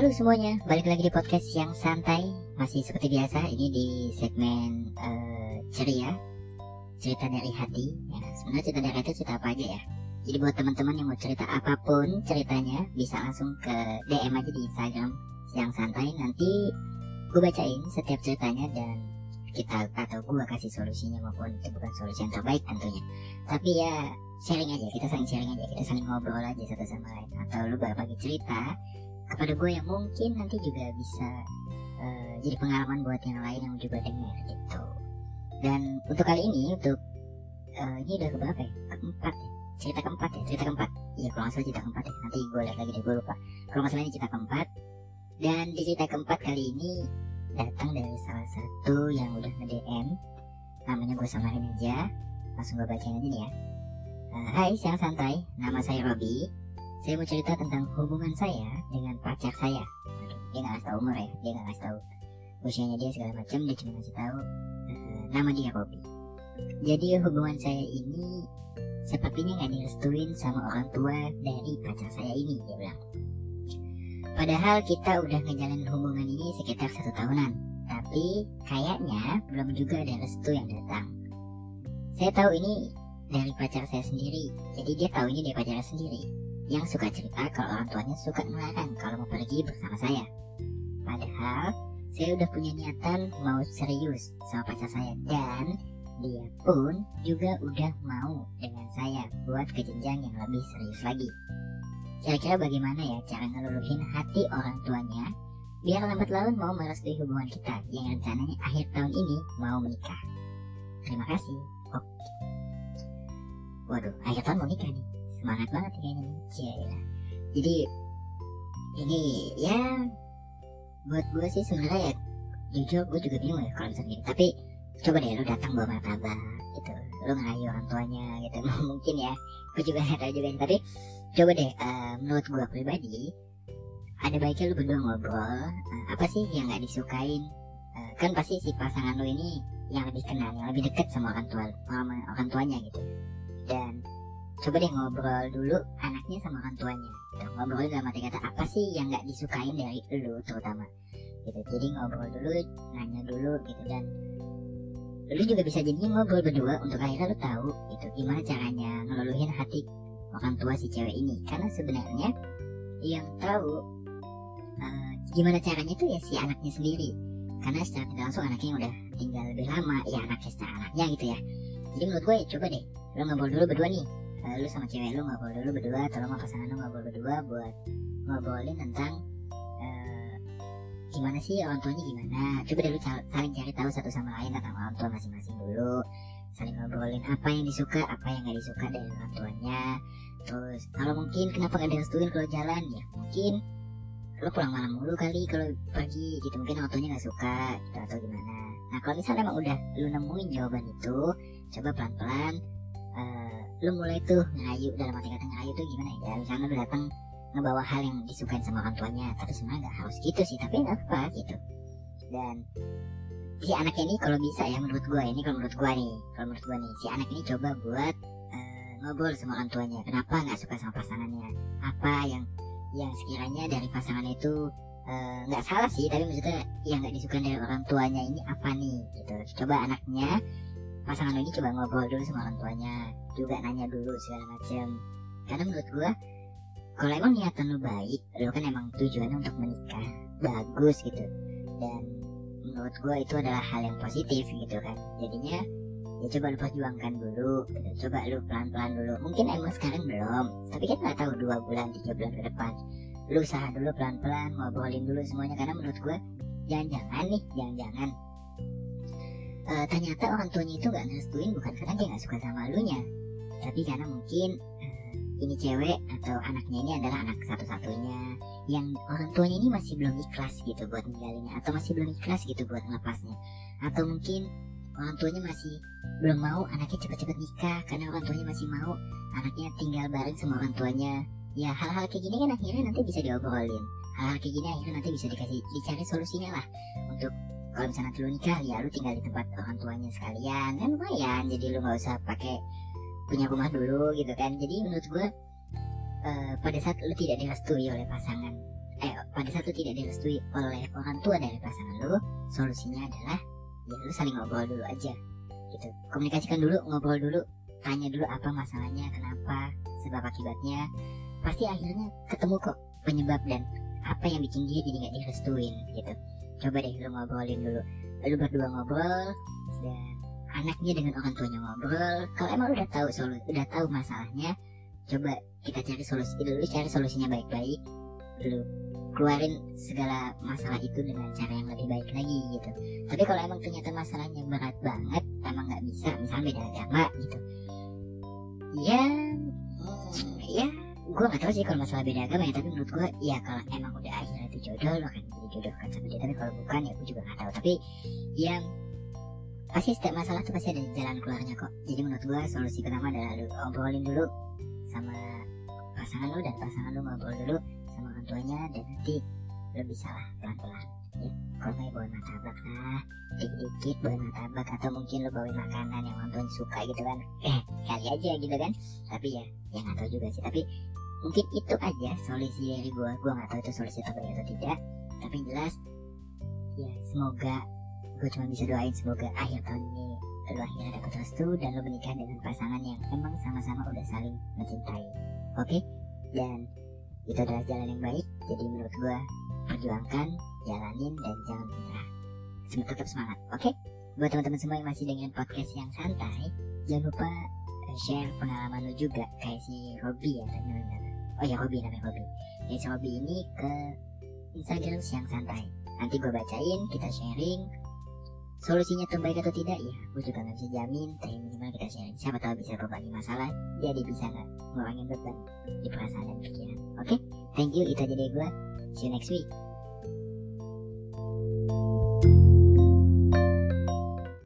Halo semuanya, balik lagi di podcast yang santai Masih seperti biasa, ini di segmen uh, ceria Cerita dari hati. Ya, Sebenarnya cerita dari hati cerita apa aja ya? Jadi buat teman-teman yang mau cerita apa pun ceritanya Bisa langsung ke DM aja di Instagram yang santai. Nanti gue bacain setiap ceritanya dan kita atau gue kasih solusinya maupun itu bukan solusi yang terbaik tentunya. Tapi ya sharing aja kita saling sharing aja kita saling ngobrol aja satu sama lain. Atau lu berbagi cerita kepada gue yang mungkin nanti juga bisa uh, jadi pengalaman buat yang lain yang juga dengar gitu. Dan untuk kali ini untuk uh, ini udah keberapa ya? Keempat ya? Cerita keempat ya? Cerita keempat? Iya kalau nggak salah cerita keempat ya. Nanti gue lihat lagi deh gue lupa. Kalau nggak salah ini cerita keempat. Dan di cerita keempat kali ini datang dari salah satu yang udah nge-DM namanya gue samarin aja langsung gue bacain aja nih ya. Uh, Hai siang santai. Nama saya Robi saya mau cerita tentang hubungan saya dengan pacar saya. dia nggak ngasih tahu umur ya, dia nggak ngasih tahu usianya dia segala macam, dia cuma ngasih tahu uh, nama dia Robi. Jadi hubungan saya ini sepertinya nggak direstuin sama orang tua dari pacar saya ini, dia bilang. Padahal kita udah ngejalanin hubungan ini sekitar satu tahunan, tapi kayaknya belum juga ada restu yang datang. Saya tahu ini dari pacar saya sendiri, jadi dia tahu ini dari pacarnya sendiri yang suka cerita kalau orang tuanya suka melarang kalau mau pergi bersama saya. Padahal saya udah punya niatan mau serius sama pacar saya dan dia pun juga udah mau dengan saya buat ke jenjang yang lebih serius lagi. Kira-kira bagaimana ya cara ngeluluhin hati orang tuanya biar lambat laun mau merestui hubungan kita yang rencananya akhir tahun ini mau menikah. Terima kasih. Oke. Waduh, akhir tahun mau nikah nih semangat banget kayaknya nih jadi ini ya buat gue sih sebenarnya ya jujur gue juga bingung ya kalau misalnya gini. Tapi coba deh lu datang bawa martabak gitu. Lu ngerayu orang tuanya gitu. Mungkin ya gue juga nggak tahu juga tapi coba deh uh, menurut gue pribadi ada baiknya lu berdua ngobrol uh, apa sih yang nggak disukain? Uh, kan pasti si pasangan lu ini yang lebih kenal yang lebih deket sama orang tua sama orang tuanya gitu. Dan coba deh ngobrol dulu anaknya sama orang tuanya. Gitu. ngobrol dalam arti kata apa sih yang nggak disukain dari lu terutama? Gitu. Jadi ngobrol dulu nanya dulu gitu. Dan lu juga bisa jadinya ngobrol berdua untuk akhirnya lu tahu gitu gimana caranya ngeluluhin hati orang tua si cewek ini. Karena sebenarnya yang tahu uh, gimana caranya tuh ya si anaknya sendiri. Karena secara tidak langsung anaknya yang udah tinggal lebih lama ya anaknya secara anaknya gitu ya. Jadi menurut gue coba deh lu ngobrol dulu berdua nih uh, lu sama cewek lu ngobrol dulu berdua atau lu sama pasangan lu ngobrol berdua buat ngobrolin tentang uh, gimana sih orang tuanya gimana. Coba deh lu saling cari tahu satu sama lain tentang orang tua masing-masing dulu. Saling ngobrolin apa yang disuka apa yang gak disuka dari orang tuanya. Terus kalau mungkin kenapa gak direstuin kalau jalan? Ya mungkin lo pulang malam mulu kali kalau pagi gitu. Mungkin orang tuanya gak suka gitu atau gimana. Nah kalau misalnya emang udah lu nemuin jawaban itu coba pelan-pelan uh, lu mulai tuh ngerayu dalam arti kata ngerayu tuh gimana ya? Misalnya lu datang ngebawa hal yang disukain sama orang tuanya tapi sebenarnya nggak harus gitu sih tapi nggak apa gitu. Dan si anak ini kalau bisa ya menurut gua ini kalau menurut gua nih kalau menurut gua nih si anak ini coba buat uh, ngobrol sama orang tuanya. Kenapa nggak suka sama pasangannya? Apa yang yang sekiranya dari pasangan itu eh, nggak uh, salah sih tapi maksudnya yang nggak disukai dari orang tuanya ini apa nih gitu. Coba anaknya pasangan ini coba ngobrol dulu sama orang tuanya juga nanya dulu segala macam karena menurut gue kalau emang niatan lu baik lu kan emang tujuannya untuk menikah. Bagus gitu. Dan menurut gue itu adalah hal yang positif gitu kan. Jadinya ya coba lu perjuangkan dulu gitu. coba lu pelan-pelan dulu. Mungkin emang sekarang belum. Tapi kan nggak tahu dua bulan tiga bulan ke depan. Lu usaha dulu pelan-pelan ngobrolin dulu semuanya. Karena menurut gue jangan-jangan nih jangan-jangan uh, ternyata orang tuanya itu gak ngerestuin bukan karena dia gak suka sama nya tapi karena mungkin uh, ini cewek atau anaknya ini adalah anak satu-satunya yang orang tuanya ini masih belum ikhlas gitu buat ninggalinnya atau masih belum ikhlas gitu buat melepasnya atau mungkin orang tuanya masih belum mau anaknya cepat-cepat nikah karena orang tuanya masih mau anaknya tinggal bareng sama orang tuanya. Ya hal-hal kayak gini kan akhirnya nanti bisa diobrolin. Hal-hal kayak gini akhirnya nanti bisa dikasih dicari solusinya lah untuk kalau misalnya lu nikah ya lu tinggal di tempat orang tuanya sekalian. Kan lumayan jadi lu nggak usah pakai punya rumah dulu gitu kan. Jadi menurut gue uh, pada saat lu tidak direstui oleh pasangan eh pada saat lu tidak direstui oleh orang tua dari pasangan lu solusinya adalah ya lu saling ngobrol dulu aja gitu. Komunikasikan dulu ngobrol dulu tanya dulu apa masalahnya kenapa sebab akibatnya pasti akhirnya ketemu kok penyebab dan apa yang bikin dia jadi nggak direstuin gitu coba deh lu ngobrolin dulu. Lu berdua ngobrol dan anaknya dengan orang tuanya ngobrol. Kalau emang udah tahu solu udah tahu masalahnya coba kita cari solusi dulu. Cari solusinya baik-baik. Lu keluarin segala masalah itu dengan cara yang lebih baik lagi gitu. Tapi kalau emang ternyata masalahnya berat banget emang nggak bisa misalnya beda agama gitu. Ya hmm, ya gue gak tahu sih kalau masalah beda agama ya tapi menurut gue ya kalau emang udah jodoh lo akan dijodohkan sama dia tapi kalau bukan ya gue juga gak tahu tapi ya pasti setiap masalah tuh pasti ada jalan keluarnya kok. Jadi menurut gue solusi pertama adalah lu obrolin dulu sama pasangan lu dan pasangan lu ngobrol dulu sama orang tuanya dan nanti lu bisa lah pelan-pelan ya. Kalau kayak bawa martabak lah dikit-dikit bawa martabak atau mungkin lu bawain makanan yang orang tuanya suka gitu kan. Eh kali aja gitu kan. Tapi ya ya nggak tahu juga sih. Tapi mungkin itu aja solusi dari gue gue nggak tahu itu solusi terbaik atau tidak. Tapi yang jelas ya semoga gue cuma bisa doain semoga akhir tahun ini lo akhirnya dapat restu dan lo menikah dengan pasangan yang memang sama-sama udah saling mencintai. Oke? Okay? dan itu adalah jalan yang baik. Jadi menurut gue perjuangkan jalanin dan jangan menyerah. Tetap semangat. Oke? Okay? buat teman-teman semua yang masih dengan podcast yang santai jangan lupa eh, share pengalaman lo juga kayak si Robby ya namanya oh ya hobi namanya hobi. Si hobi ini ke Instagram siang santai. Nanti gue bacain kita sharing. Solusinya terbaik atau tidak? Ya gue juga nggak bisa jamin tapi minimal kita sharing. Siapa tahu bisa berbagi masalah jadi bisa nggak ngurangin beban di perasaan dan pikiran. Oke? Okay? thank you itu aja dari gue see you next week